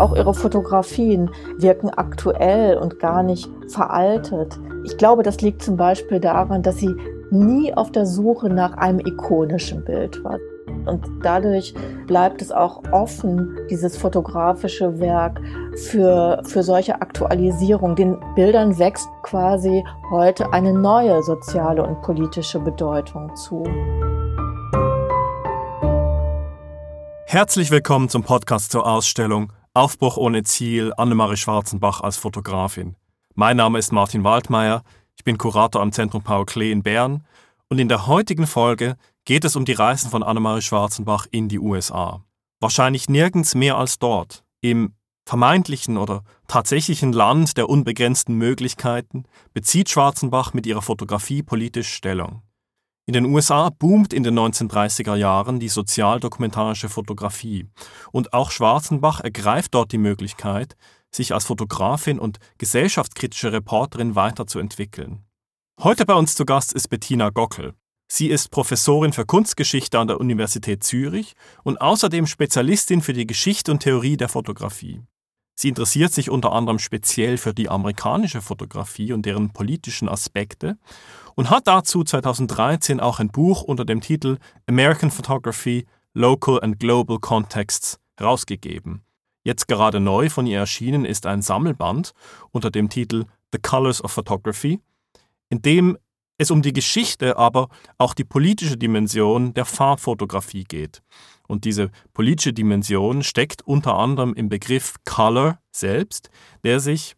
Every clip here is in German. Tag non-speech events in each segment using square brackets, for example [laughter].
Auch ihre Fotografien wirken aktuell und gar nicht veraltet. Ich glaube, das liegt zum Beispiel daran, dass sie nie auf der Suche nach einem ikonischen Bild war. Und dadurch bleibt es auch offen, dieses fotografische Werk für, für solche Aktualisierung. Den Bildern wächst quasi heute eine neue soziale und politische Bedeutung zu. Herzlich willkommen zum Podcast zur Ausstellung Aufbruch ohne Ziel Annemarie Schwarzenbach als Fotografin. Mein Name ist Martin Waldmeier, ich bin Kurator am Zentrum Paul Klee in Bern und in der heutigen Folge geht es um die Reisen von Annemarie Schwarzenbach in die USA. Wahrscheinlich nirgends mehr als dort, im vermeintlichen oder tatsächlichen Land der unbegrenzten Möglichkeiten, bezieht Schwarzenbach mit ihrer Fotografie politisch Stellung. In den USA boomt in den 1930er Jahren die sozialdokumentarische Fotografie und auch Schwarzenbach ergreift dort die Möglichkeit, sich als Fotografin und gesellschaftskritische Reporterin weiterzuentwickeln. Heute bei uns zu Gast ist Bettina Gockel. Sie ist Professorin für Kunstgeschichte an der Universität Zürich und außerdem Spezialistin für die Geschichte und Theorie der Fotografie. Sie interessiert sich unter anderem speziell für die amerikanische Fotografie und deren politischen Aspekte und hat dazu 2013 auch ein Buch unter dem Titel American Photography, Local and Global Contexts herausgegeben. Jetzt gerade neu von ihr erschienen ist ein Sammelband unter dem Titel The Colors of Photography, in dem es um die Geschichte, aber auch die politische Dimension der Farbfotografie geht. Und diese politische Dimension steckt unter anderem im Begriff Color selbst, der sich,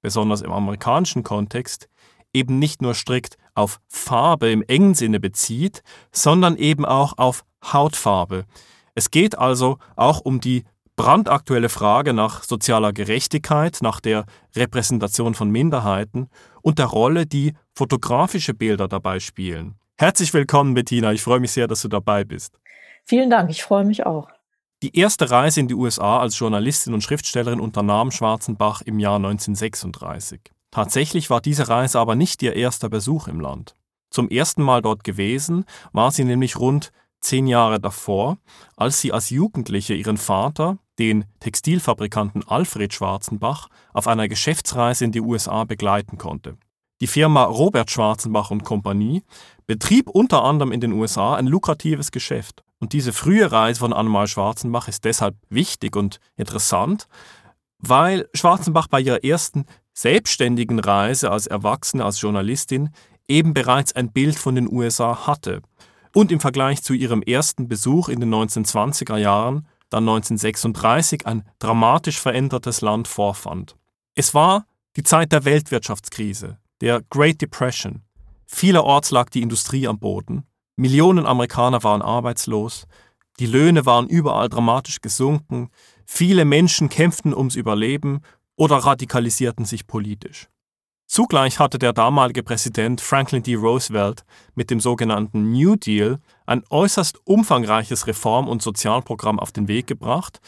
besonders im amerikanischen Kontext, eben nicht nur strikt auf Farbe im engen Sinne bezieht, sondern eben auch auf Hautfarbe. Es geht also auch um die brandaktuelle Frage nach sozialer Gerechtigkeit, nach der Repräsentation von Minderheiten und der Rolle, die fotografische Bilder dabei spielen. Herzlich willkommen, Bettina. Ich freue mich sehr, dass du dabei bist. Vielen Dank, ich freue mich auch. Die erste Reise in die USA als Journalistin und Schriftstellerin unternahm Schwarzenbach im Jahr 1936. Tatsächlich war diese Reise aber nicht ihr erster Besuch im Land. Zum ersten Mal dort gewesen war sie nämlich rund zehn Jahre davor, als sie als Jugendliche ihren Vater, den Textilfabrikanten Alfred Schwarzenbach, auf einer Geschäftsreise in die USA begleiten konnte. Die Firma Robert Schwarzenbach und Kompanie betrieb unter anderem in den USA ein lukratives Geschäft. Und diese frühe Reise von Annemal Schwarzenbach ist deshalb wichtig und interessant, weil Schwarzenbach bei ihrer ersten selbstständigen Reise als Erwachsene, als Journalistin eben bereits ein Bild von den USA hatte und im Vergleich zu ihrem ersten Besuch in den 1920er Jahren, dann 1936, ein dramatisch verändertes Land vorfand. Es war die Zeit der Weltwirtschaftskrise, der Great Depression. Vielerorts lag die Industrie am Boden, Millionen Amerikaner waren arbeitslos, die Löhne waren überall dramatisch gesunken, viele Menschen kämpften ums Überleben oder radikalisierten sich politisch. Zugleich hatte der damalige Präsident Franklin D. Roosevelt mit dem sogenannten New Deal ein äußerst umfangreiches Reform- und Sozialprogramm auf den Weg gebracht,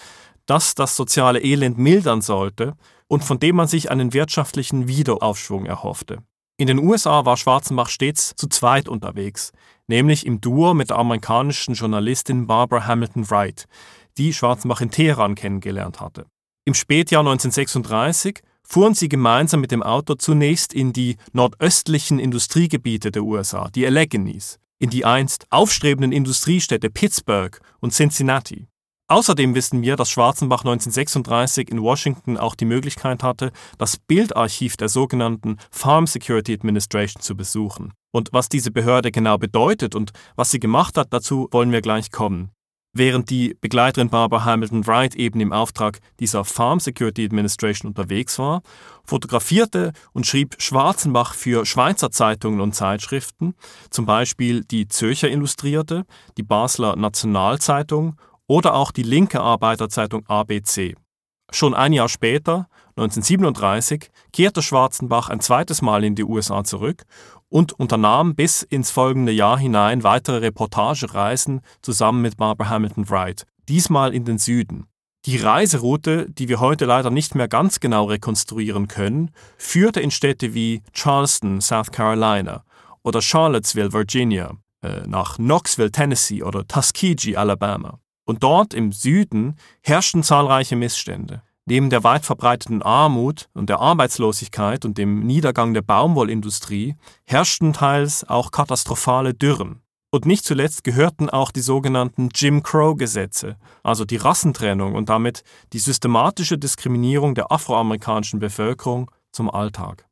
das das soziale Elend mildern sollte und von dem man sich einen wirtschaftlichen Wiederaufschwung erhoffte. In den USA war Schwarzenbach stets zu zweit unterwegs, nämlich im Duo mit der amerikanischen Journalistin Barbara Hamilton Wright, die Schwarzenbach in Teheran kennengelernt hatte. Im Spätjahr 1936 fuhren sie gemeinsam mit dem Auto zunächst in die nordöstlichen Industriegebiete der USA, die Alleghenies, in die einst aufstrebenden Industriestädte Pittsburgh und Cincinnati. Außerdem wissen wir, dass Schwarzenbach 1936 in Washington auch die Möglichkeit hatte, das Bildarchiv der sogenannten Farm Security Administration zu besuchen. Und was diese Behörde genau bedeutet und was sie gemacht hat, dazu wollen wir gleich kommen. Während die Begleiterin Barbara Hamilton Wright eben im Auftrag dieser Farm Security Administration unterwegs war, fotografierte und schrieb Schwarzenbach für Schweizer Zeitungen und Zeitschriften, zum Beispiel die Zürcher Illustrierte, die Basler Nationalzeitung oder auch die linke Arbeiterzeitung ABC. Schon ein Jahr später, 1937, kehrte Schwarzenbach ein zweites Mal in die USA zurück und unternahm bis ins folgende Jahr hinein weitere Reportagereisen zusammen mit Barbara Hamilton Wright, diesmal in den Süden. Die Reiseroute, die wir heute leider nicht mehr ganz genau rekonstruieren können, führte in Städte wie Charleston, South Carolina oder Charlottesville, Virginia, äh, nach Knoxville, Tennessee oder Tuskegee, Alabama. Und dort im Süden herrschten zahlreiche Missstände. Neben der weit verbreiteten Armut und der Arbeitslosigkeit und dem Niedergang der Baumwollindustrie herrschten teils auch katastrophale Dürren. Und nicht zuletzt gehörten auch die sogenannten Jim Crow-Gesetze, also die Rassentrennung und damit die systematische Diskriminierung der afroamerikanischen Bevölkerung, zum Alltag.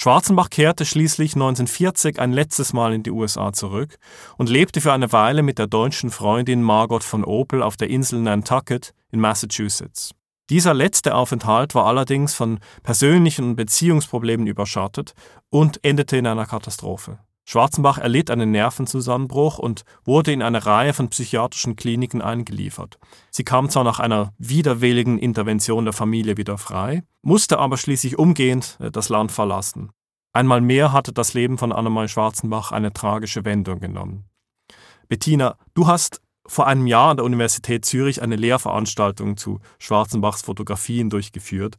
Schwarzenbach kehrte schließlich 1940 ein letztes Mal in die USA zurück und lebte für eine Weile mit der deutschen Freundin Margot von Opel auf der Insel Nantucket in Massachusetts. Dieser letzte Aufenthalt war allerdings von persönlichen Beziehungsproblemen überschattet und endete in einer Katastrophe. Schwarzenbach erlitt einen Nervenzusammenbruch und wurde in eine Reihe von psychiatrischen Kliniken eingeliefert. Sie kam zwar nach einer widerwilligen Intervention der Familie wieder frei, musste aber schließlich umgehend äh, das Land verlassen. Einmal mehr hatte das Leben von Annemarie Schwarzenbach eine tragische Wendung genommen. Bettina, du hast vor einem Jahr an der Universität Zürich eine Lehrveranstaltung zu Schwarzenbachs Fotografien durchgeführt.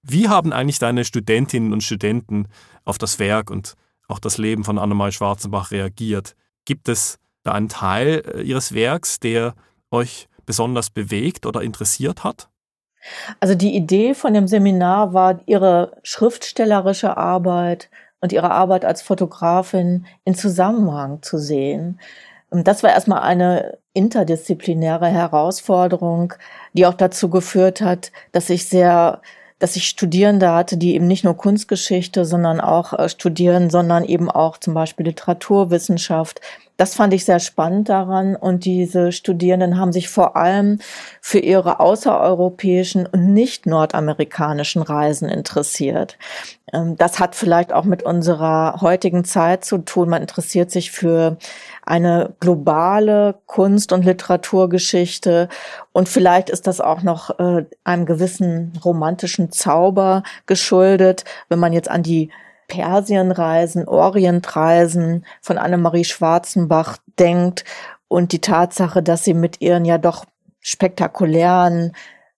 Wie haben eigentlich deine Studentinnen und Studenten auf das Werk und auch das Leben von Annemarie Schwarzenbach reagiert? Gibt es da einen Teil äh, ihres Werks, der euch besonders bewegt oder interessiert hat? Also die Idee von dem Seminar war, ihre schriftstellerische Arbeit und ihre Arbeit als Fotografin in Zusammenhang zu sehen. Das war erstmal eine interdisziplinäre Herausforderung, die auch dazu geführt hat, dass ich sehr dass ich Studierende hatte, die eben nicht nur Kunstgeschichte, sondern auch äh, studieren, sondern eben auch zum Beispiel Literaturwissenschaft, das fand ich sehr spannend daran. Und diese Studierenden haben sich vor allem für ihre außereuropäischen und nicht nordamerikanischen Reisen interessiert. Ähm, das hat vielleicht auch mit unserer heutigen Zeit zu tun. Man interessiert sich für eine globale Kunst- und Literaturgeschichte. Und vielleicht ist das auch noch äh, einem gewissen romantischen Zauber geschuldet, wenn man jetzt an die Persienreisen, Orientreisen von Annemarie Schwarzenbach denkt und die Tatsache, dass sie mit ihren ja doch spektakulären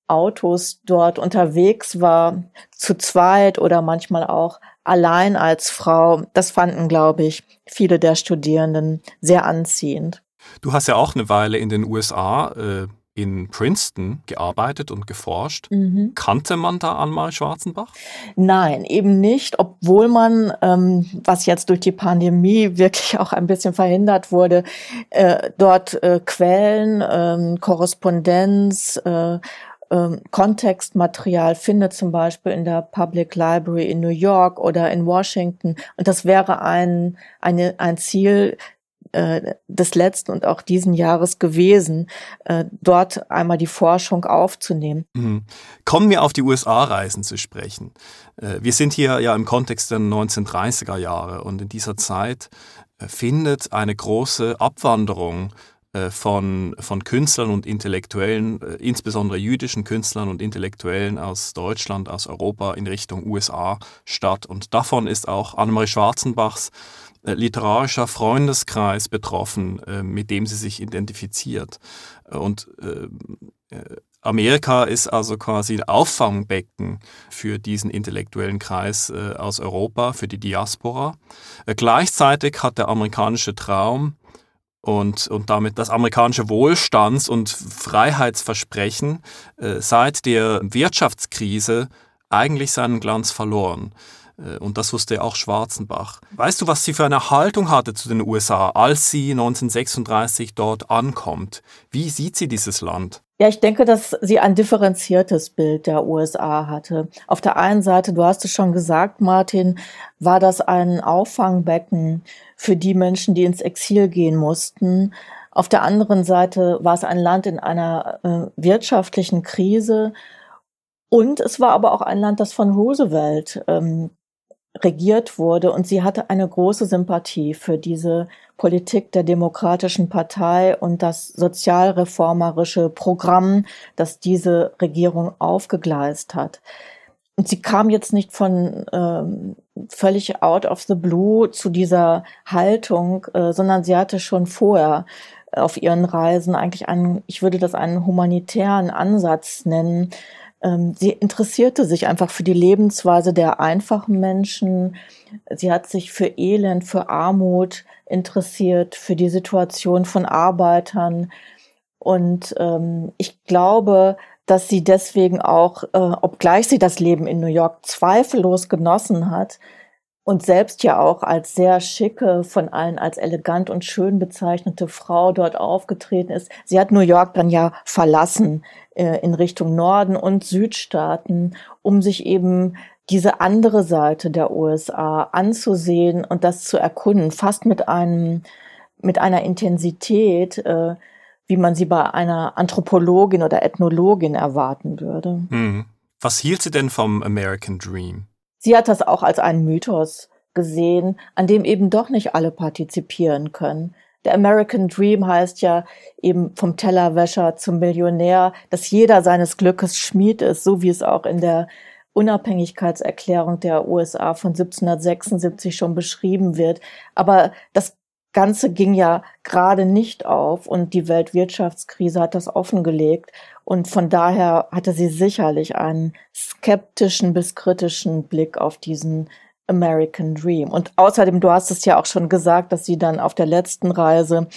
Autos dort unterwegs war, zu zweit oder manchmal auch allein als Frau, das fanden, glaube ich, viele der Studierenden sehr anziehend. Du hast ja auch eine Weile in den USA äh, in Princeton gearbeitet und geforscht. Mhm. Kannte man da Anmal Schwarzenbach? Nein, eben nicht, obwohl man, ähm, was jetzt durch die Pandemie wirklich auch ein bisschen verhindert wurde, äh, dort äh, Quellen, äh, Korrespondenz, äh, ähm, Kontextmaterial findet, zum Beispiel in der Public Library in New York oder in Washington. Und das wäre ein, eine, ein Ziel, äh, des letzten und auch diesen Jahres gewesen, äh, dort einmal die Forschung aufzunehmen. Mhm. Kommen wir auf die USA-Reisen zu sprechen. Äh, wir sind hier ja im Kontext der 1930er Jahre und in dieser Zeit äh, findet eine große Abwanderung äh, von, von Künstlern und Intellektuellen, insbesondere jüdischen Künstlern und Intellektuellen aus Deutschland, aus Europa in Richtung USA statt. Und davon ist auch Annemarie Schwarzenbachs literarischer Freundeskreis betroffen, äh, mit dem sie sich identifiziert. Und äh, Amerika ist also quasi ein Auffangbecken für diesen intellektuellen Kreis aus Europa, für die Diaspora. Gleichzeitig hat der amerikanische Traum und, und damit das amerikanische Wohlstands- und Freiheitsversprechen seit der Wirtschaftskrise eigentlich seinen Glanz verloren. Äh, und das wusste auch Schwarzenbach. Weißt du, was sie für eine Haltung hatte zu den USA, als sie 1936 dort ankommt? Wie sieht sie dieses Land? Ja, ich denke, dass sie ein differenziertes Bild der USA hatte. Auf der einen Seite, du hast es schon gesagt, Martin, war das ein Auffangbecken für die Menschen, die ins Exil gehen mussten. Auf der anderen Seite war es ein Land in einer äh, wirtschaftlichen Krise. Und es war aber auch ein Land, das von Roosevelt ähm, regiert wurde. Und sie hatte eine große Sympathie für diese Politik der Demokratischen Partei und das sozialreformerische Programm, das diese Regierung aufgegleist hat. Und sie kam jetzt nicht von ähm, völlig out of the blue zu dieser Haltung, äh, sondern sie hatte schon vorher auf ihren Reisen eigentlich einen, ich würde das einen humanitären Ansatz nennen, sie interessierte sich einfach für die Lebensweise der einfachen Menschen. Sie hat sich für Elend, für Armut interessiert, für die Situation von Arbeitern. Und ähm, ich glaube, dass sie deswegen auch, äh, obgleich sie das Leben in New York zweifellos genossen hat, und selbst ja auch als sehr schicke, von allen als elegant und schön bezeichnete Frau dort aufgetreten ist. Sie hat New York dann ja verlassen äh, in Richtung Norden und Südstaaten, um sich eben diese andere Seite der USA anzusehen und das zu erkunden, fast mit einem mit einer Intensität, äh, wie man sie bei einer Anthropologin oder Ethnologin erwarten würde. Hm. Was hielt sie denn vom American Dream? Sie hat das auch als einen Mythos gesehen, an dem eben doch nicht alle partizipieren können. Der American Dream heißt ja eben vom Tellerwäscher zum Millionär, dass jeder seines Glückes Schmied ist, so wie es auch in der Unabhängigkeitserklärung der USA von 1776 schon beschrieben wird. Aber das Ganze ging ja gerade nicht auf und die Weltwirtschaftskrise hat das offengelegt. Und von daher hatte sie sicherlich einen skeptischen bis kritischen Blick auf diesen American Dream. Und außerdem, du hast es ja auch schon gesagt, dass sie dann auf der letzten Reise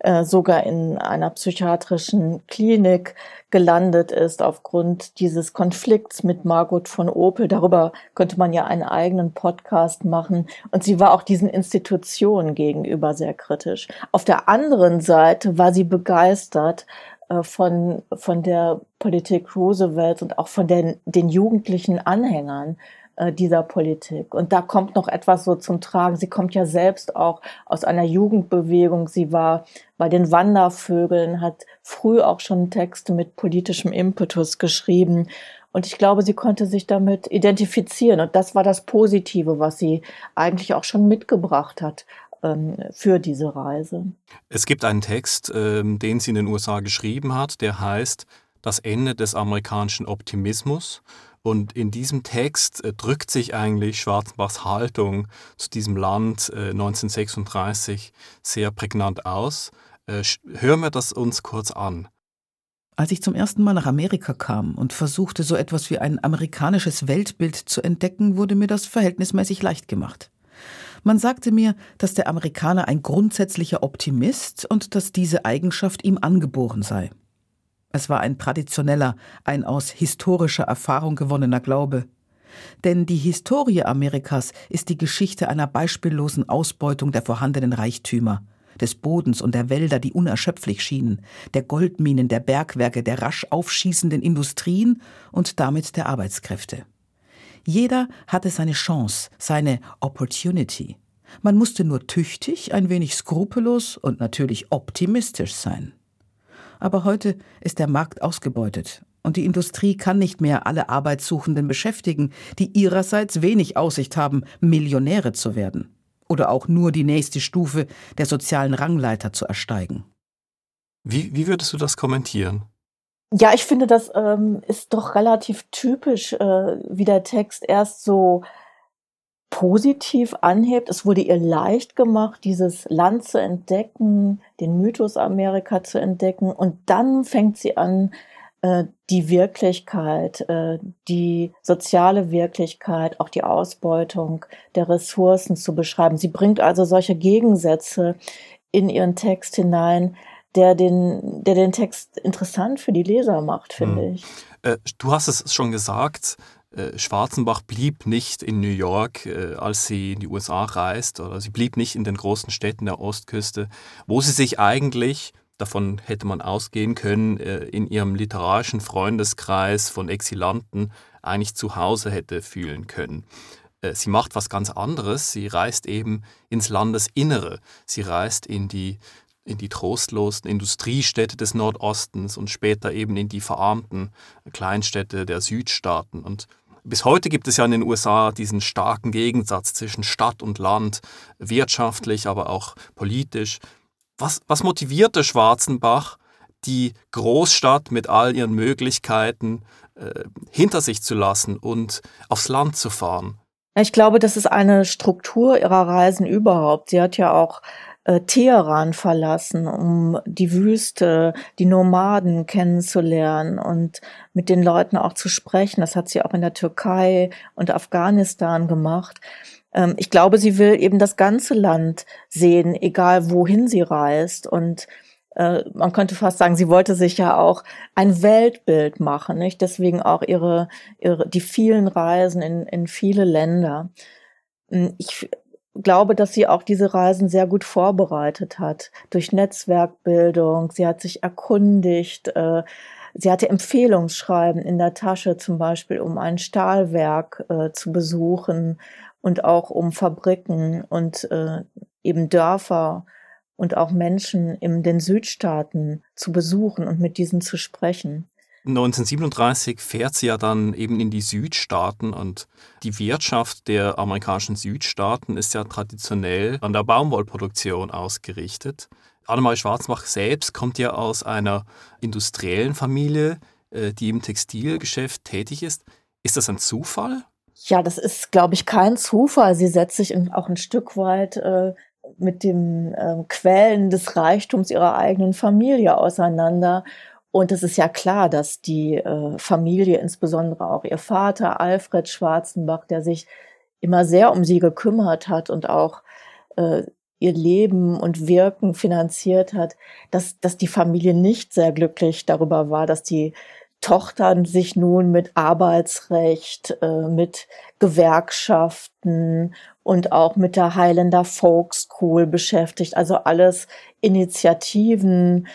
äh, sogar in einer psychiatrischen Klinik gelandet ist aufgrund dieses Konflikts mit Margot von Opel. Darüber könnte man ja einen eigenen Podcast machen. Und sie war auch diesen Institutionen gegenüber sehr kritisch. Auf der anderen Seite war sie begeistert äh, von, von der Politik Roosevelts und auch von den, den jugendlichen Anhängern dieser Politik. Und da kommt noch etwas so zum Tragen. Sie kommt ja selbst auch aus einer Jugendbewegung. Sie war bei den Wandervögeln, hat früh auch schon Texte mit politischem Impetus geschrieben. Und ich glaube, sie konnte sich damit identifizieren. Und das war das Positive, was sie eigentlich auch schon mitgebracht hat ähm, für diese Reise. Es gibt einen Text, ähm, den sie in den USA geschrieben hat, der heißt Das Ende des amerikanischen Optimismus. Und in diesem Text äh, drückt sich eigentlich Schwarzenbachs Haltung zu diesem Land äh, 1936 sehr prägnant aus. Äh, hören wir das uns kurz an. Als ich zum ersten Mal nach Amerika kam und versuchte, so etwas wie ein amerikanisches Weltbild zu entdecken, wurde mir das verhältnismäßig leicht gemacht. Man sagte mir, dass der Amerikaner ein grundsätzlicher Optimist und dass diese Eigenschaft ihm angeboren sei. Es war ein traditioneller, ein aus historischer Erfahrung gewonnener Glaube. Denn die Historie Amerikas ist die Geschichte einer beispiellosen Ausbeutung der vorhandenen Reichtümer, des Bodens und der Wälder, die unerschöpflich schienen, der Goldminen, der Bergwerke, der rasch aufschießenden Industrien und damit der Arbeitskräfte. Jeder hatte seine Chance, seine Opportunity. Man musste nur tüchtig, ein wenig skrupellos und natürlich optimistisch sein. Aber heute ist der Markt ausgebeutet und die Industrie kann nicht mehr alle Arbeitssuchenden beschäftigen, die ihrerseits wenig Aussicht haben, Millionäre zu werden oder auch nur die nächste Stufe der sozialen Rangleiter zu ersteigen. Wie, wie würdest du das kommentieren? Ja, ich finde, das ähm, ist doch relativ typisch, äh, wie der Text erst so positiv anhebt. Es wurde ihr leicht gemacht, dieses Land zu entdecken, den Mythos Amerika zu entdecken. Und dann fängt sie an, äh, die Wirklichkeit, äh, die soziale Wirklichkeit, auch die Ausbeutung der Ressourcen zu beschreiben. Sie bringt also solche Gegensätze in ihren Text hinein, der den, der den Text interessant für die Leser macht, finde hm. ich. Äh, du hast es schon gesagt, Schwarzenbach blieb nicht in New York, äh, als sie in die USA reist, oder sie blieb nicht in den großen Städten der Ostküste, wo sie sich eigentlich, davon hätte man ausgehen können, äh, in ihrem literarischen Freundeskreis von Exilanten eigentlich zu Hause hätte fühlen können. Äh, sie macht was ganz anderes, sie reist eben ins Landesinnere, sie reist in die in die trostlosen Industriestädte des Nordostens und später eben in die verarmten Kleinstädte der Südstaaten. Und bis heute gibt es ja in den USA diesen starken Gegensatz zwischen Stadt und Land, wirtschaftlich, aber auch politisch. Was, was motivierte Schwarzenbach, die Großstadt mit all ihren Möglichkeiten äh, hinter sich zu lassen und aufs Land zu fahren? Ich glaube, das ist eine Struktur ihrer Reisen überhaupt. Sie hat ja auch äh, Teheran verlassen, um die Wüste, die Nomaden kennenzulernen und mit den Leuten auch zu sprechen. Das hat sie auch in der Türkei und Afghanistan gemacht. Ähm, ich glaube, sie will eben das ganze Land sehen, egal wohin sie reist. Und äh, man könnte fast sagen, sie wollte sich ja auch ein Weltbild machen, nicht? Deswegen auch ihre, ihre die vielen Reisen in, in viele Länder. Hm, ich glaube, dass sie auch diese Reisen sehr gut vorbereitet hat durch Netzwerkbildung. Sie hat sich erkundigt. Äh, sie hatte Empfehlungsschreiben in der Tasche, zum Beispiel, um ein Stahlwerk äh, zu besuchen und auch um Fabriken und äh, eben Dörfer und auch Menschen in den Südstaaten zu besuchen und mit diesen zu sprechen. 1937 fährt sie ja dann eben in die Südstaaten und die Wirtschaft der amerikanischen Südstaaten ist ja traditionell an der Baumwollproduktion ausgerichtet. Annemarie Schwarzbach selbst kommt ja aus einer industriellen Familie, äh, die im Textilgeschäft tätig ist. Ist das ein Zufall? Ja, das ist, glaube ich, kein Zufall. Sie setzt sich auch ein Stück weit äh, mit den äh, Quellen des Reichtums ihrer eigenen Familie auseinander. Und es ist ja klar, dass die äh, Familie, insbesondere auch ihr Vater Alfred Schwarzenbach, der sich immer sehr um sie gekümmert hat und auch äh, ihr Leben und Wirken finanziert hat, dass, dass die Familie nicht sehr glücklich darüber war, dass die Tochter sich nun mit Arbeitsrecht, äh, mit Gewerkschaften und auch mit der Highlander Folk School beschäftigt. Also alles Initiativen,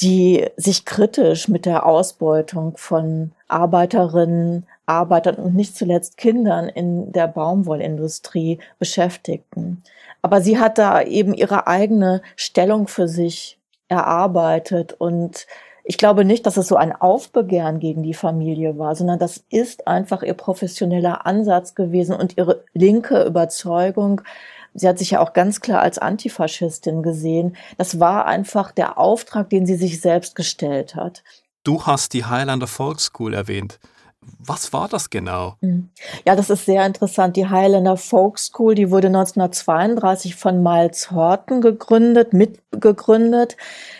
die sich kritisch mit der Ausbeutung von Arbeiterinnen, Arbeitern und nicht zuletzt Kindern in der Baumwollindustrie beschäftigten. Aber sie hat da eben ihre eigene Stellung für sich erarbeitet und ich glaube nicht, dass es so ein Aufbegehren gegen die Familie war, sondern das ist einfach ihr professioneller Ansatz gewesen und ihre linke Überzeugung. Sie hat sich ja auch ganz klar als Antifaschistin gesehen. Das war einfach der Auftrag, den sie sich selbst gestellt hat. Du hast die Highlander Volkschool erwähnt. Was war das genau? Hm. Ja, das ist sehr interessant. Die Highlander Folk School, die wurde 1932 von Miles Horton gegründet, mitgegründet,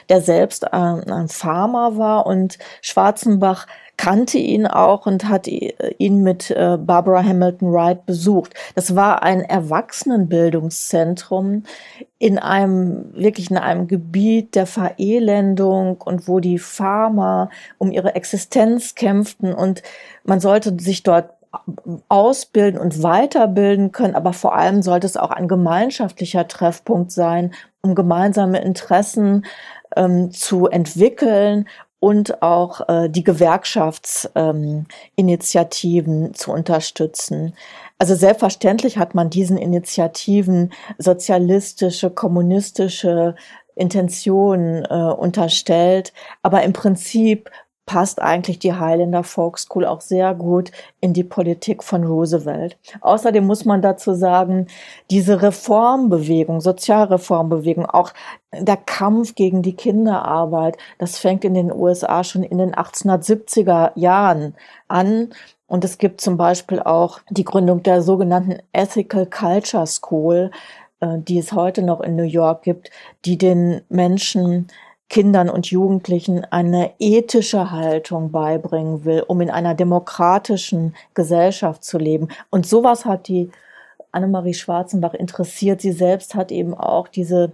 der selbst ein, ein Farmer war und Schwarzenbach kannte ihn auch und hat ihn mit äh, Barbara Hamilton Wright besucht. Das war ein Erwachsenenbildungszentrum in einem, wirklich in einem Gebiet der Verelendung und wo die Farmer um ihre Existenz kämpften und man sollte sich dort ausbilden und weiterbilden können, aber vor allem sollte es auch ein gemeinschaftlicher Treffpunkt sein, um gemeinsame Interessen ähm, zu entwickeln und auch äh, die Gewerkschaftsinitiativen ähm, zu unterstützen. Also selbstverständlich hat man diesen Initiativen sozialistische, kommunistische Intentionen äh, unterstellt, aber im Prinzip passt eigentlich die Highlander Folk School auch sehr gut in die Politik von Roosevelt. Außerdem muss man dazu sagen, diese Reformbewegung, Sozialreformbewegung, auch der Kampf gegen die Kinderarbeit, das fängt in den USA schon in den 1870er Jahren an. Und es gibt zum Beispiel auch die Gründung der sogenannten Ethical Culture School, äh, die es heute noch in New York gibt, die den Menschen Kindern und Jugendlichen eine ethische Haltung beibringen will, um in einer demokratischen Gesellschaft zu leben. Und sowas hat die Annemarie Schwarzenbach interessiert. Sie selbst hat eben auch diese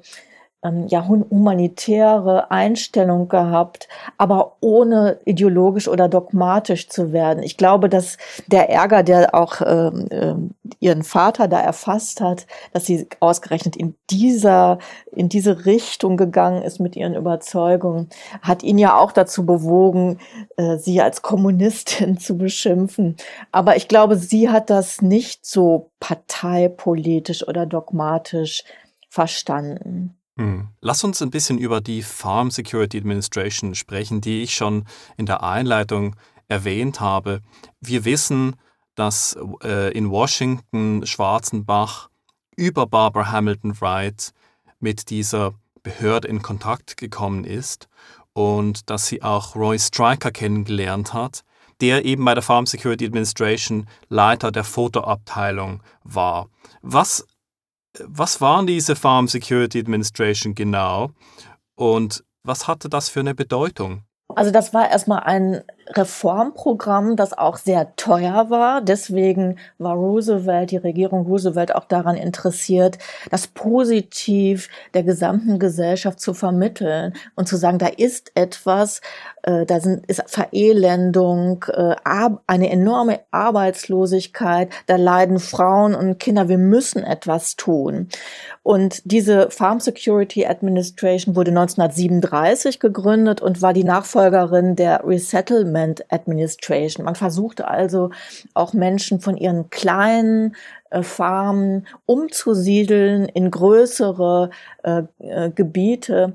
ähm, ja, humanitäre Einstellung gehabt, aber ohne ideologisch oder dogmatisch zu werden. Ich glaube, dass der Ärger, der auch ähm, äh, ihren Vater da erfasst hat, dass sie ausgerechnet in dieser, in diese Richtung gegangen ist mit ihren Überzeugungen, hat ihn ja auch dazu bewogen, äh, sie als Kommunistin [laughs] zu beschimpfen. Aber ich glaube, sie hat das nicht so parteipolitisch oder dogmatisch verstanden. Hm. Lass uns ein bisschen über die Farm Security Administration sprechen, die ich schon in der Einleitung erwähnt habe. Wir wissen, dass äh, in Washington Schwarzenbach über Barbara Hamilton Wright mit dieser Behörde in Kontakt gekommen ist und dass sie auch Roy Stryker kennengelernt hat, der eben bei der Farm Security Administration Leiter der Fotoabteilung war. Was was waren diese Farm Security Administration genau und was hatte das für eine Bedeutung? Also das war erstmal ein Reformprogramm, das auch sehr teuer war. Deswegen war Roosevelt, die Regierung Roosevelt auch daran interessiert, das positiv der gesamten Gesellschaft zu vermitteln und zu sagen, da ist etwas, äh, da sind, ist Verelendung, äh, eine enorme Arbeitslosigkeit, da leiden Frauen und Kinder, wir müssen etwas tun. Und diese Farm Security Administration wurde 1937 gegründet und war die Nachfolgerin der Resettlement Administration. Man versuchte also auch Menschen von ihren kleinen äh, Farmen umzusiedeln in größere äh, äh, Gebiete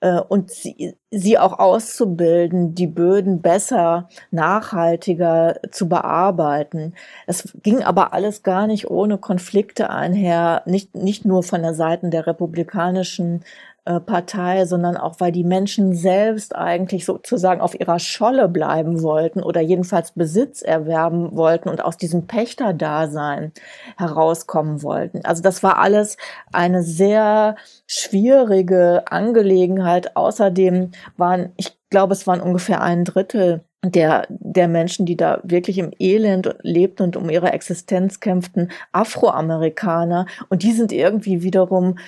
äh, und sie, sie auch auszubilden, die Böden besser, nachhaltiger zu bearbeiten. Es ging aber alles gar nicht ohne Konflikte einher, nicht, nicht nur von der Seite der republikanischen äh, Partei, sondern auch, weil die Menschen selbst eigentlich sozusagen auf ihrer Scholle bleiben wollten oder jedenfalls Besitz erwerben wollten und aus diesem Pächterdasein herauskommen wollten. Also das war alles eine sehr schwierige Angelegenheit. Außerdem waren, ich glaube, es waren ungefähr ein Drittel der, der Menschen, die da wirklich im Elend lebten und um ihre Existenz kämpften, Afroamerikaner. Und die sind irgendwie wiederum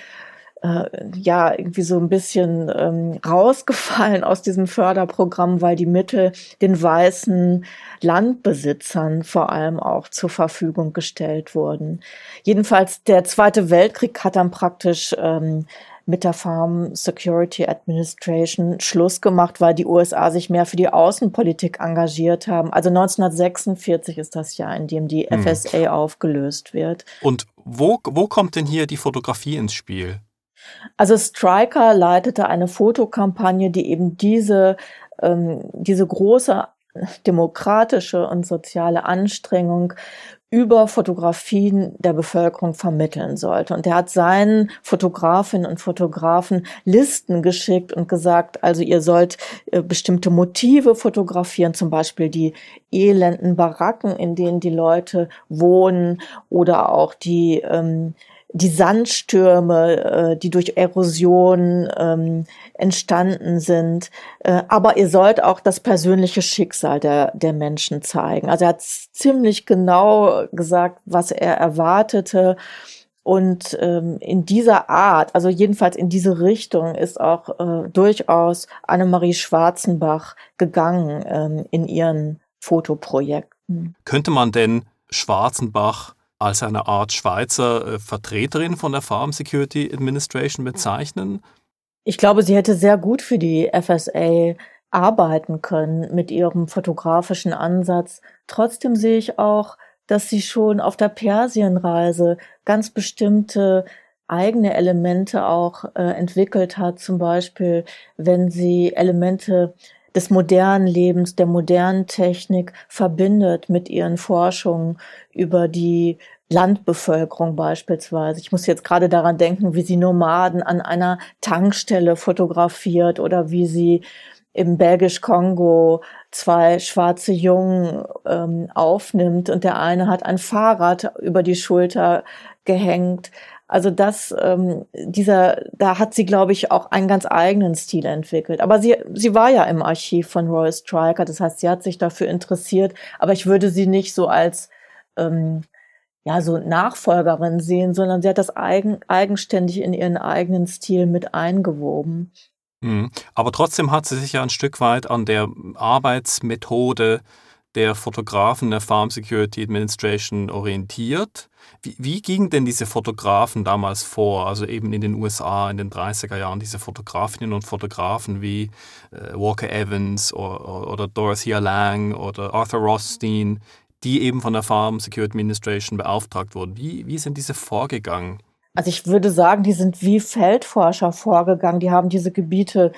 äh, ja irgendwie so ein bisschen ähm, rausgefallen aus diesem Förderprogramm, weil die Mittel den weißen Landbesitzern vor allem auch zur Verfügung gestellt wurden. Jedenfalls der Zweite Weltkrieg hat dann praktisch ähm, mit der Farm Security Administration Schluss gemacht, weil die USA sich mehr für die Außenpolitik engagiert haben. Also 1946 ist das Jahr, in dem die hm. FSA aufgelöst wird. Und wo, wo kommt denn hier die Fotografie ins Spiel? Also Striker leitete eine Fotokampagne, die eben diese, ähm, diese große demokratische und soziale Anstrengung über Fotografien der Bevölkerung vermitteln sollte. Und er hat seinen Fotografinnen und Fotografen Listen geschickt und gesagt, also ihr sollt äh, bestimmte Motive fotografieren, zum Beispiel die elenden Baracken, in denen die Leute wohnen oder auch die ähm, die Sandstürme, äh, die durch Erosion ähm, entstanden sind. Äh, aber ihr sollt auch das persönliche Schicksal der, der Menschen zeigen. Also er hat ziemlich genau gesagt, was er erwartete. Und ähm, in dieser Art, also jedenfalls in diese Richtung, ist auch äh, durchaus Annemarie Schwarzenbach gegangen ähm, in ihren Fotoprojekten. Könnte man denn Schwarzenbach als eine Art Schweizer äh, Vertreterin von der Farm Security Administration bezeichnen? Ich glaube, sie hätte sehr gut für die FSA arbeiten können mit ihrem fotografischen Ansatz. Trotzdem sehe ich auch, dass sie schon auf der Persienreise ganz bestimmte eigene Elemente auch äh, entwickelt hat. Zum Beispiel, wenn sie Elemente des modernen Lebens, der modernen Technik verbindet mit ihren Forschungen über die Landbevölkerung beispielsweise. Ich muss jetzt gerade daran denken, wie sie Nomaden an einer Tankstelle fotografiert oder wie sie im Belgisch-Kongo zwei schwarze Jungen ähm, aufnimmt und der eine hat ein Fahrrad über die Schulter gehängt. Also das, ähm, dieser, da hat sie, glaube ich, auch einen ganz eigenen Stil entwickelt. Aber sie, sie war ja im Archiv von Roy Stryker, das heißt, sie hat sich dafür interessiert. Aber ich würde sie nicht so als ähm, ja so Nachfolgerin sehen, sondern sie hat das eigen, eigenständig in ihren eigenen Stil mit eingewoben. Mhm. Aber trotzdem hat sie sich ja ein Stück weit an der Arbeitsmethode der Fotografen der Farm Security Administration orientiert. Wie, wie gingen denn diese Fotografen damals vor? Also eben in den USA in den 30er Jahren, diese Fotografinnen und Fotografen wie äh, Walker Evans oder, oder Dorothea Lang oder Arthur Rothstein, die eben von der Farm Security Administration beauftragt wurden. Wie, wie sind diese vorgegangen? Also ich würde sagen, die sind wie Feldforscher vorgegangen. Die haben diese Gebiete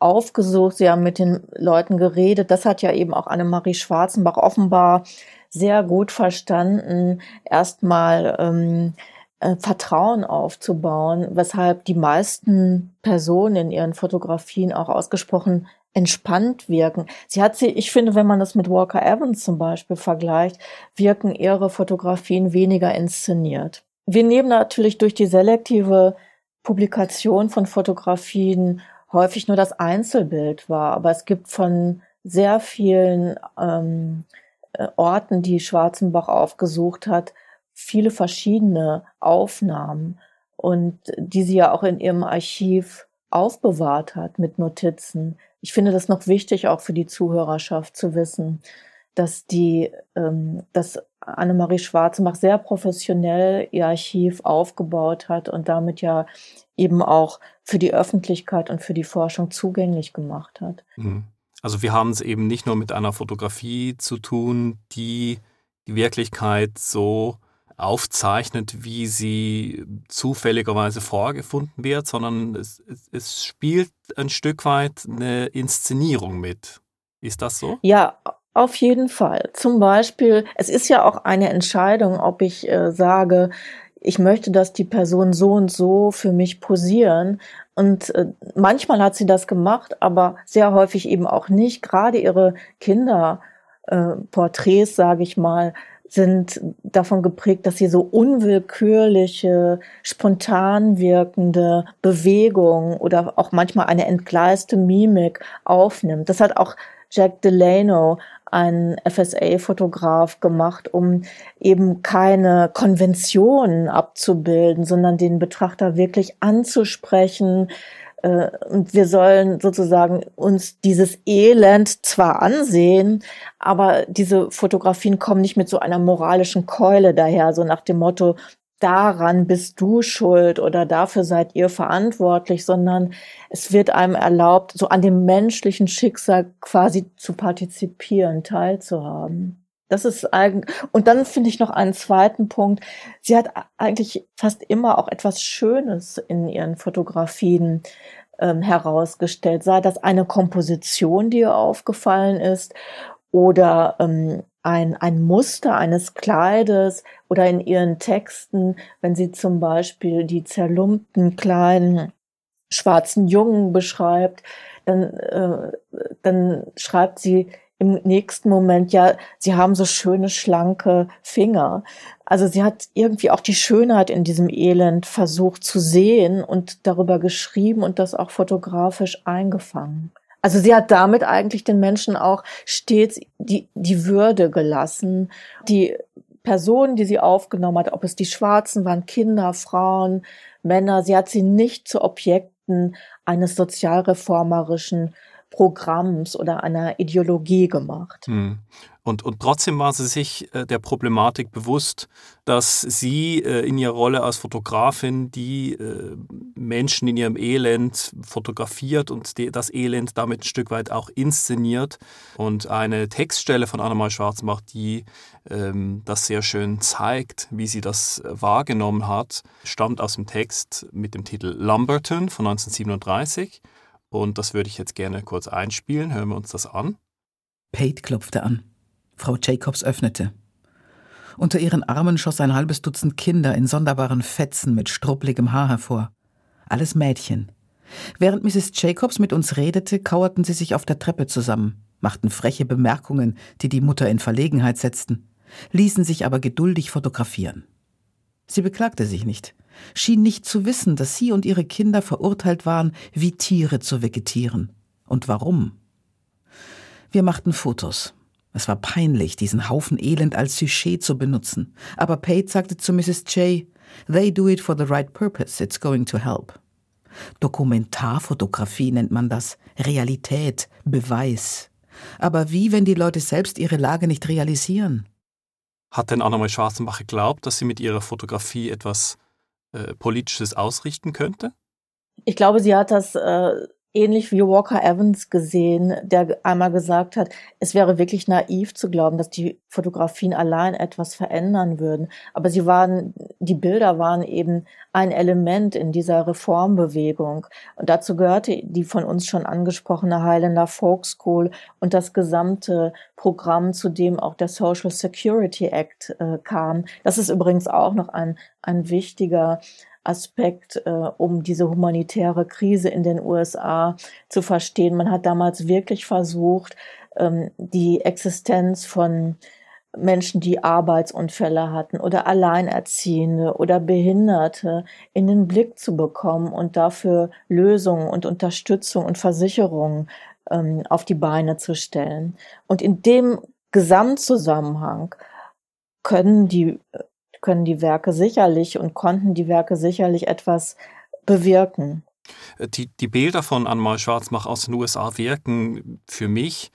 aufgesucht, sie haben mit den Leuten geredet. Das hat ja eben auch Annemarie Schwarzenbach offenbar sehr gut verstanden, erstmal ähm, äh, Vertrauen aufzubauen, weshalb die meisten Personen in ihren Fotografien auch ausgesprochen entspannt wirken. Sie hat sie, ich finde, wenn man das mit Walker Evans zum Beispiel vergleicht, wirken ihre Fotografien weniger inszeniert. Wir nehmen natürlich durch die selektive Publikation von Fotografien häufig nur das Einzelbild wahr, aber es gibt von sehr vielen ähm, äh, Orten, die Schwarzenbach aufgesucht hat, viele verschiedene Aufnahmen und die sie ja auch in ihrem Archiv aufbewahrt hat mit Notizen. Ich finde das noch wichtig, auch für die Zuhörerschaft zu wissen, dass die, ähm, dass Annemarie Schwarzenbach sehr professionell ihr Archiv aufgebaut hat und damit ja eben auch für die Öffentlichkeit und für die Forschung zugänglich gemacht hat. Mhm. Also wir haben es eben nicht nur mit einer Fotografie zu tun, die die Wirklichkeit so aufzeichnet, wie sie zufälligerweise vorgefunden wird, sondern es, es, es spielt ein Stück weit eine Inszenierung mit. Ist das so? Ja, auf jeden Fall. Zum Beispiel, es ist ja auch eine Entscheidung, ob ich äh, sage, ich möchte, dass die Person so und so für mich posieren. Und äh, manchmal hat sie das gemacht, aber sehr häufig eben auch nicht. Gerade ihre Kinderporträts, äh, sage ich mal, sind davon geprägt, dass sie so unwillkürliche, spontan wirkende Bewegungen oder auch manchmal eine entgleiste Mimik aufnimmt. Das hat auch Jack Delano, ein FSA-Fotograf, gemacht, um eben keine Konventionen abzubilden, sondern den Betrachter wirklich anzusprechen, äh, und wir sollen sozusagen uns dieses Elend zwar ansehen, aber diese Fotografien kommen nicht mit so einer moralischen Keule daher, so nach dem Motto, daran bist du schuld oder dafür seid ihr verantwortlich, sondern es wird einem erlaubt, so an dem menschlichen Schicksal quasi zu partizipieren, teilzuhaben. Das ist eigentlich, und dann finde ich noch einen zweiten Punkt. Sie hat eigentlich fast immer auch etwas Schönes in ihren Fotografien ähm, herausgestellt, sei das eine Komposition, die ihr aufgefallen ist, oder ähm, ein, ein Muster eines Kleides oder in ihren Texten, wenn sie zum Beispiel die zerlumpten kleinen schwarzen Jungen beschreibt, dann, äh, dann schreibt sie im nächsten Moment, ja, sie haben so schöne, schlanke Finger. Also sie hat irgendwie auch die Schönheit in diesem Elend versucht zu sehen und darüber geschrieben und das auch fotografisch eingefangen. Also sie hat damit eigentlich den Menschen auch stets die, die Würde gelassen. Die Personen, die sie aufgenommen hat, ob es die Schwarzen waren, Kinder, Frauen, Männer, sie hat sie nicht zu Objekten eines sozialreformerischen Programms oder einer Ideologie gemacht. Hm. Und, und trotzdem war sie sich äh, der Problematik bewusst, dass sie äh, in ihrer Rolle als Fotografin die äh, Menschen in ihrem Elend fotografiert und das Elend damit ein Stück weit auch inszeniert. Und eine Textstelle von Annemal Schwarzbach, die ähm, das sehr schön zeigt, wie sie das wahrgenommen hat, stammt aus dem Text mit dem Titel Lumberton von 1937. Und das würde ich jetzt gerne kurz einspielen. Hören wir uns das an. Pate klopfte an. Frau Jacobs öffnete. Unter ihren Armen schoss ein halbes Dutzend Kinder in sonderbaren Fetzen mit struppligem Haar hervor. Alles Mädchen. Während Mrs. Jacobs mit uns redete, kauerten sie sich auf der Treppe zusammen, machten freche Bemerkungen, die die Mutter in Verlegenheit setzten, ließen sich aber geduldig fotografieren. Sie beklagte sich nicht schien nicht zu wissen, dass sie und ihre Kinder verurteilt waren, wie Tiere zu vegetieren. Und warum? Wir machten Fotos. Es war peinlich, diesen Haufen Elend als Sujet zu benutzen. Aber Pate sagte zu Mrs. J., They do it for the right purpose. It's going to help. Dokumentarfotografie nennt man das. Realität, Beweis. Aber wie, wenn die Leute selbst ihre Lage nicht realisieren? Hat denn Annemarie Schwarzenbach geglaubt, dass sie mit ihrer Fotografie etwas äh, politisches ausrichten könnte? Ich glaube, sie hat das äh, ähnlich wie Walker Evans gesehen, der einmal gesagt hat, es wäre wirklich naiv zu glauben, dass die Fotografien allein etwas verändern würden. Aber sie waren, die Bilder waren eben ein Element in dieser Reformbewegung. Und dazu gehörte die von uns schon angesprochene Highlander Folk School und das gesamte Programm, zu dem auch der Social Security Act äh, kam. Das ist übrigens auch noch ein, ein wichtiger Aspekt, äh, um diese humanitäre Krise in den USA zu verstehen. Man hat damals wirklich versucht, ähm, die Existenz von Menschen, die Arbeitsunfälle hatten oder Alleinerziehende oder Behinderte in den Blick zu bekommen und dafür Lösungen und Unterstützung und Versicherungen ähm, auf die Beine zu stellen. Und in dem Gesamtzusammenhang können die, können die Werke sicherlich und konnten die Werke sicherlich etwas bewirken. Die, die Bilder von Anmal Schwarzmach aus den USA wirken für mich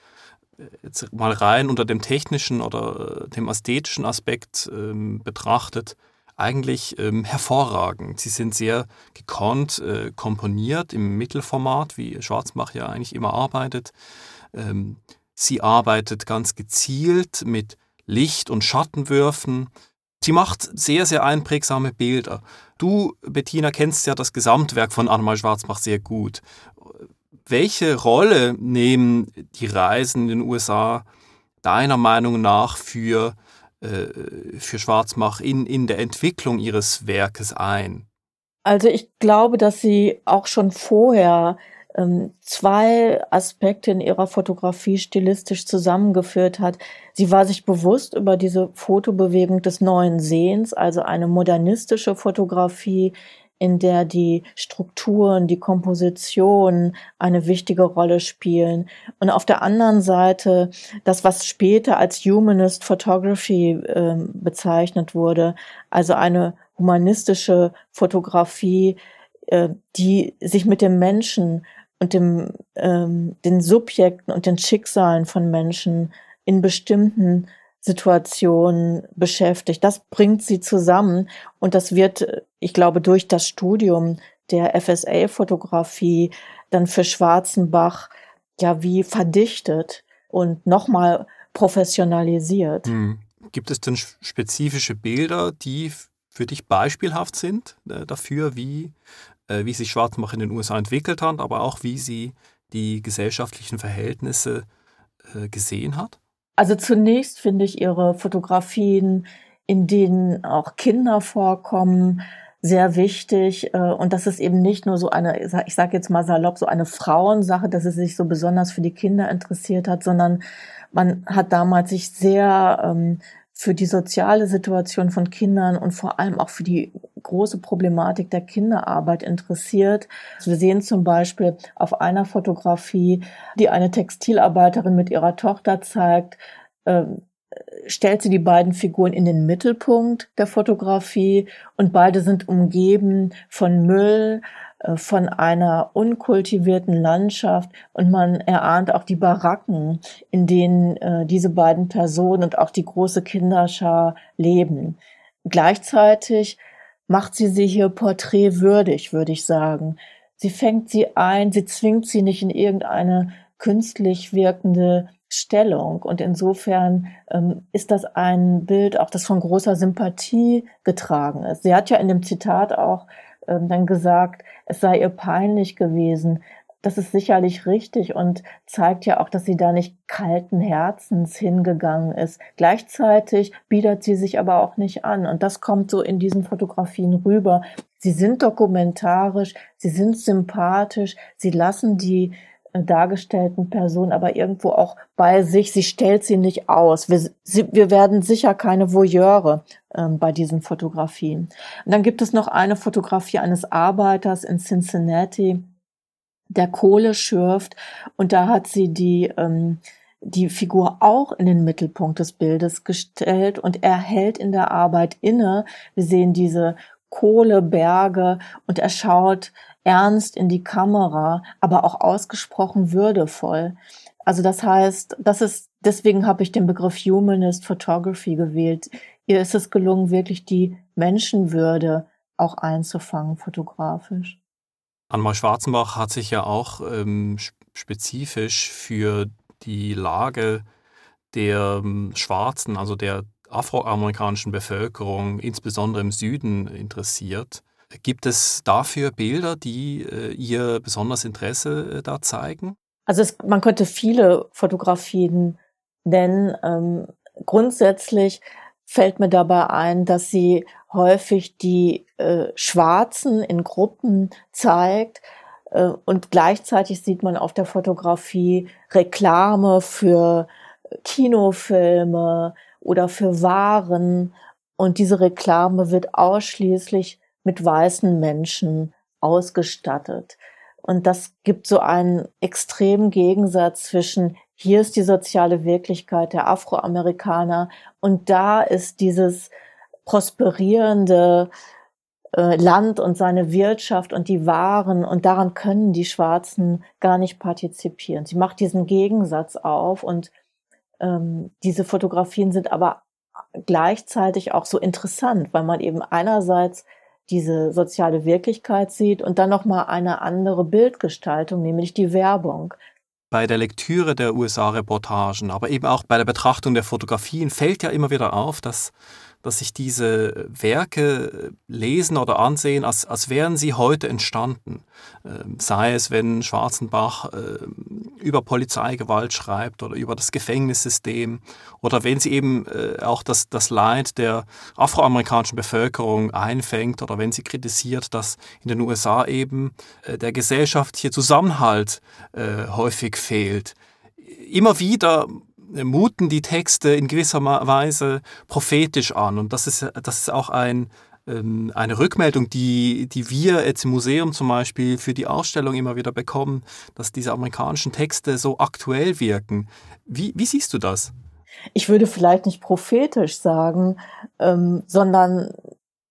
jetzt mal rein unter dem technischen oder äh, dem ästhetischen Aspekt ähm, betrachtet, eigentlich ähm, hervorragend. Sie sind sehr gekonnt äh, komponiert im Mittelformat, wie Schwarzbach ja eigentlich immer arbeitet. Ähm, sie arbeitet ganz gezielt mit Licht- und Schattenwürfen. Sie macht sehr, sehr einprägsame Bilder. Du, Bettina, kennst ja das Gesamtwerk von Anmal Schwarzbach sehr gut welche Rolle nehmen die Reisen in den USA deiner Meinung nach für, äh, für Schwarzmach in, in der Entwicklung ihres Werkes ein? Also ich glaube, dass sie auch schon vorher zwei Aspekte in ihrer Fotografie stilistisch zusammengeführt hat. Sie war sich bewusst über diese Fotobewegung des neuen Sehens, also eine modernistische Fotografie, in der die Strukturen, die Komposition eine wichtige Rolle spielen. Und auf der anderen Seite das, was später als Humanist Photography äh, bezeichnet wurde, also eine humanistische Fotografie, äh, die sich mit dem Menschen und dem, ähm, den Subjekten und den Schicksalen von Menschen in bestimmten Situation beschäftigt. Das bringt sie zusammen und das wird, ich glaube, durch das Studium der FSA-Fotografie dann für Schwarzenbach ja wie verdichtet und nochmal professionalisiert. Hm. Gibt es denn spezifische Bilder, die für dich beispielhaft sind äh, dafür, wie, wie sich Schwarzbach in den USA entwickelt hat, aber auch wie sie die gesellschaftlichen Verhältnisse äh, gesehen hat? Also zunächst finde ich ihre Fotografien, in denen auch Kinder vorkommen, sehr wichtig. Äh, und das ist eben nicht nur so eine, ich sage jetzt mal salopp, so eine Frauensache, dass sie sich so besonders für die Kinder interessiert hat, sondern man hat damals sich sehr ähm, für die soziale Situation von Kindern und vor allem auch für die große Problematik der Kinderarbeit interessiert. Wir sehen zum Beispiel auf einer Fotografie, die eine Textilarbeiterin mit ihrer Tochter zeigt, äh, stellt sie die beiden Figuren in den Mittelpunkt der Fotografie und beide sind umgeben von Müll, von einer unkultivierten Landschaft und man erahnt auch die Baracken, in denen äh, diese beiden Personen und auch die große Kinderschar leben. Gleichzeitig macht sie sie hier porträtwürdig, würde ich sagen. Sie fängt sie ein, sie zwingt sie nicht in irgendeine künstlich wirkende Stellung. Und insofern ähm, ist das ein Bild, auch das von großer Sympathie getragen ist. Sie hat ja in dem Zitat auch dann gesagt, es sei ihr peinlich gewesen. Das ist sicherlich richtig und zeigt ja auch, dass sie da nicht kalten Herzens hingegangen ist. Gleichzeitig bietet sie sich aber auch nicht an. Und das kommt so in diesen Fotografien rüber. Sie sind dokumentarisch, sie sind sympathisch, sie lassen die dargestellten Person aber irgendwo auch bei sich. Sie stellt sie nicht aus. Wir, sie, wir werden sicher keine Voyeure ähm, bei diesen Fotografien. Und dann gibt es noch eine Fotografie eines Arbeiters in Cincinnati, der Kohle schürft. Und da hat sie die, ähm, die Figur auch in den Mittelpunkt des Bildes gestellt und er hält in der Arbeit inne. Wir sehen diese Kohleberge und er schaut ernst in die Kamera, aber auch ausgesprochen würdevoll. Also das heißt, das ist, deswegen habe ich den Begriff Humanist Photography gewählt. Ihr ist es gelungen, wirklich die Menschenwürde auch einzufangen, fotografisch. Anmal Schwarzenbach hat sich ja auch ähm, spezifisch für die Lage der ähm, Schwarzen, also der afroamerikanischen Bevölkerung, insbesondere im Süden, interessiert. Gibt es dafür Bilder, die äh, ihr besonders Interesse äh, da zeigen? Also es, man könnte viele Fotografien nennen. Ähm, grundsätzlich fällt mir dabei ein, dass sie häufig die äh, Schwarzen in Gruppen zeigt. Äh, und gleichzeitig sieht man auf der Fotografie Reklame für Kinofilme oder für Waren. Und diese Reklame wird ausschließlich mit weißen Menschen ausgestattet. Und das gibt so einen extremen Gegensatz zwischen hier ist die soziale Wirklichkeit der Afroamerikaner und da ist dieses prosperierende äh, Land und seine Wirtschaft und die Waren und daran können die Schwarzen gar nicht partizipieren. Sie macht diesen Gegensatz auf und ähm, diese Fotografien sind aber gleichzeitig auch so interessant, weil man eben einerseits diese soziale Wirklichkeit sieht und dann noch mal eine andere Bildgestaltung, nämlich die Werbung. Bei der Lektüre der USA-Reportagen, aber eben auch bei der Betrachtung der Fotografien fällt ja immer wieder auf, dass dass sich diese Werke lesen oder ansehen, als, als wären sie heute entstanden. Ähm, sei es, wenn Schwarzenbach äh, über Polizeigewalt schreibt oder über das Gefängnissystem oder wenn sie eben äh, auch das, das Leid der afroamerikanischen Bevölkerung einfängt oder wenn sie kritisiert, dass in den USA eben äh, der gesellschaftliche Zusammenhalt äh, häufig fehlt. Immer wieder muten die Texte in gewisser Weise prophetisch an. Und das ist, das ist auch ein, ähm, eine Rückmeldung, die, die wir jetzt im Museum zum Beispiel für die Ausstellung immer wieder bekommen, dass diese amerikanischen Texte so aktuell wirken. Wie, wie siehst du das? Ich würde vielleicht nicht prophetisch sagen, ähm, sondern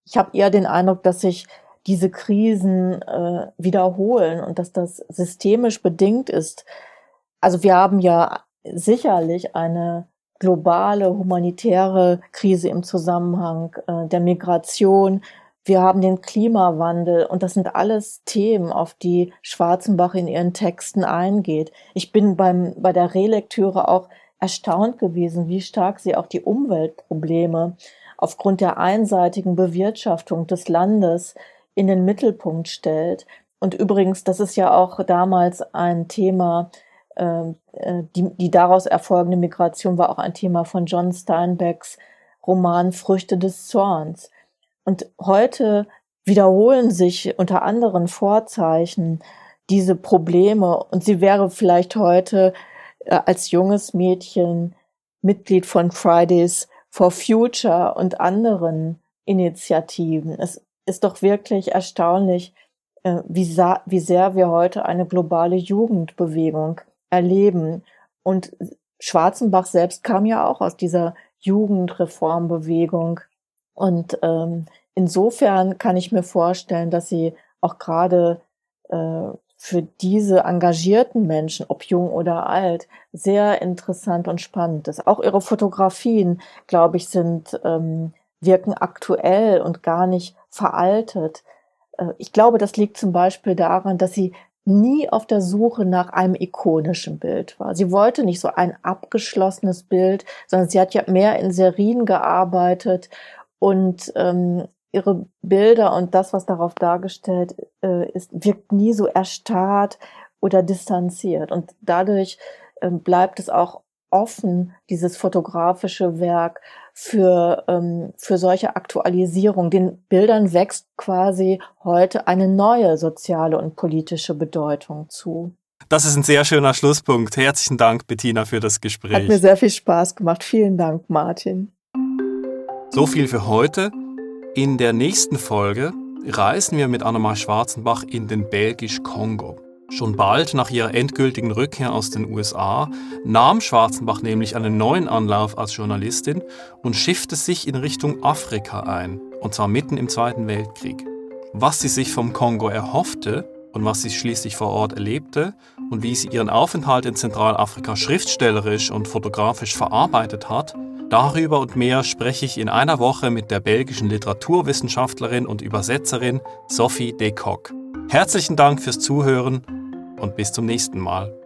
ich habe eher den Eindruck, dass sich diese Krisen äh, wiederholen und dass das systemisch bedingt ist. Also wir haben ja sicherlich eine globale humanitäre Krise im Zusammenhang äh, der Migration. Wir haben den Klimawandel und das sind alles Themen, auf die Schwarzenbach in ihren Texten eingeht. Ich bin beim, bei der Relektüre auch erstaunt gewesen, wie stark sie auch die Umweltprobleme aufgrund der einseitigen Bewirtschaftung des Landes in den Mittelpunkt stellt. Und übrigens, das ist ja auch damals ein Thema die, die daraus erfolgende Migration war auch ein Thema von John Steinbecks Roman Früchte des Zorns. Und heute wiederholen sich unter anderen Vorzeichen diese Probleme und sie wäre vielleicht heute äh, als junges Mädchen Mitglied von Fridays for Future und anderen Initiativen. Es ist doch wirklich erstaunlich, äh, wie, wie sehr wir heute eine globale Jugendbewegung erleben. Und Schwarzenbach selbst kam ja auch aus dieser Jugendreformbewegung. Und ähm, insofern kann ich mir vorstellen, dass sie auch gerade äh, für diese engagierten Menschen, ob jung oder alt, sehr interessant und spannend ist. Auch ihre Fotografien, glaube ich, sind ähm, wirken aktuell und gar nicht veraltet. Äh, ich glaube, das liegt zum Beispiel daran, dass sie nie auf der Suche nach einem ikonischen Bild war. Sie wollte nicht so ein abgeschlossenes Bild, sondern sie hat ja mehr in Serien gearbeitet und ähm, ihre Bilder und das, was darauf dargestellt äh, ist, wirkt nie so erstarrt oder distanziert. Und dadurch äh, bleibt es auch offen, dieses fotografische Werk für, ähm, für solche Aktualisierung. Den Bildern wächst quasi heute eine neue soziale und politische Bedeutung zu. Das ist ein sehr schöner Schlusspunkt. Herzlichen Dank, Bettina, für das Gespräch. Hat mir sehr viel Spaß gemacht. Vielen Dank, Martin. So viel für heute. In der nächsten Folge reisen wir mit Annemar Schwarzenbach in den Belgisch-Kongo. Schon bald nach ihrer endgültigen Rückkehr aus den USA nahm Schwarzenbach nämlich einen neuen Anlauf als Journalistin und schiffte sich in Richtung Afrika ein, und zwar mitten im Zweiten Weltkrieg. Was sie sich vom Kongo erhoffte und was sie schließlich vor Ort erlebte und wie sie ihren Aufenthalt in Zentralafrika schriftstellerisch und fotografisch verarbeitet hat, darüber und mehr spreche ich in einer Woche mit der belgischen Literaturwissenschaftlerin und Übersetzerin Sophie de Kock. Herzlichen Dank fürs Zuhören und bis zum nächsten Mal.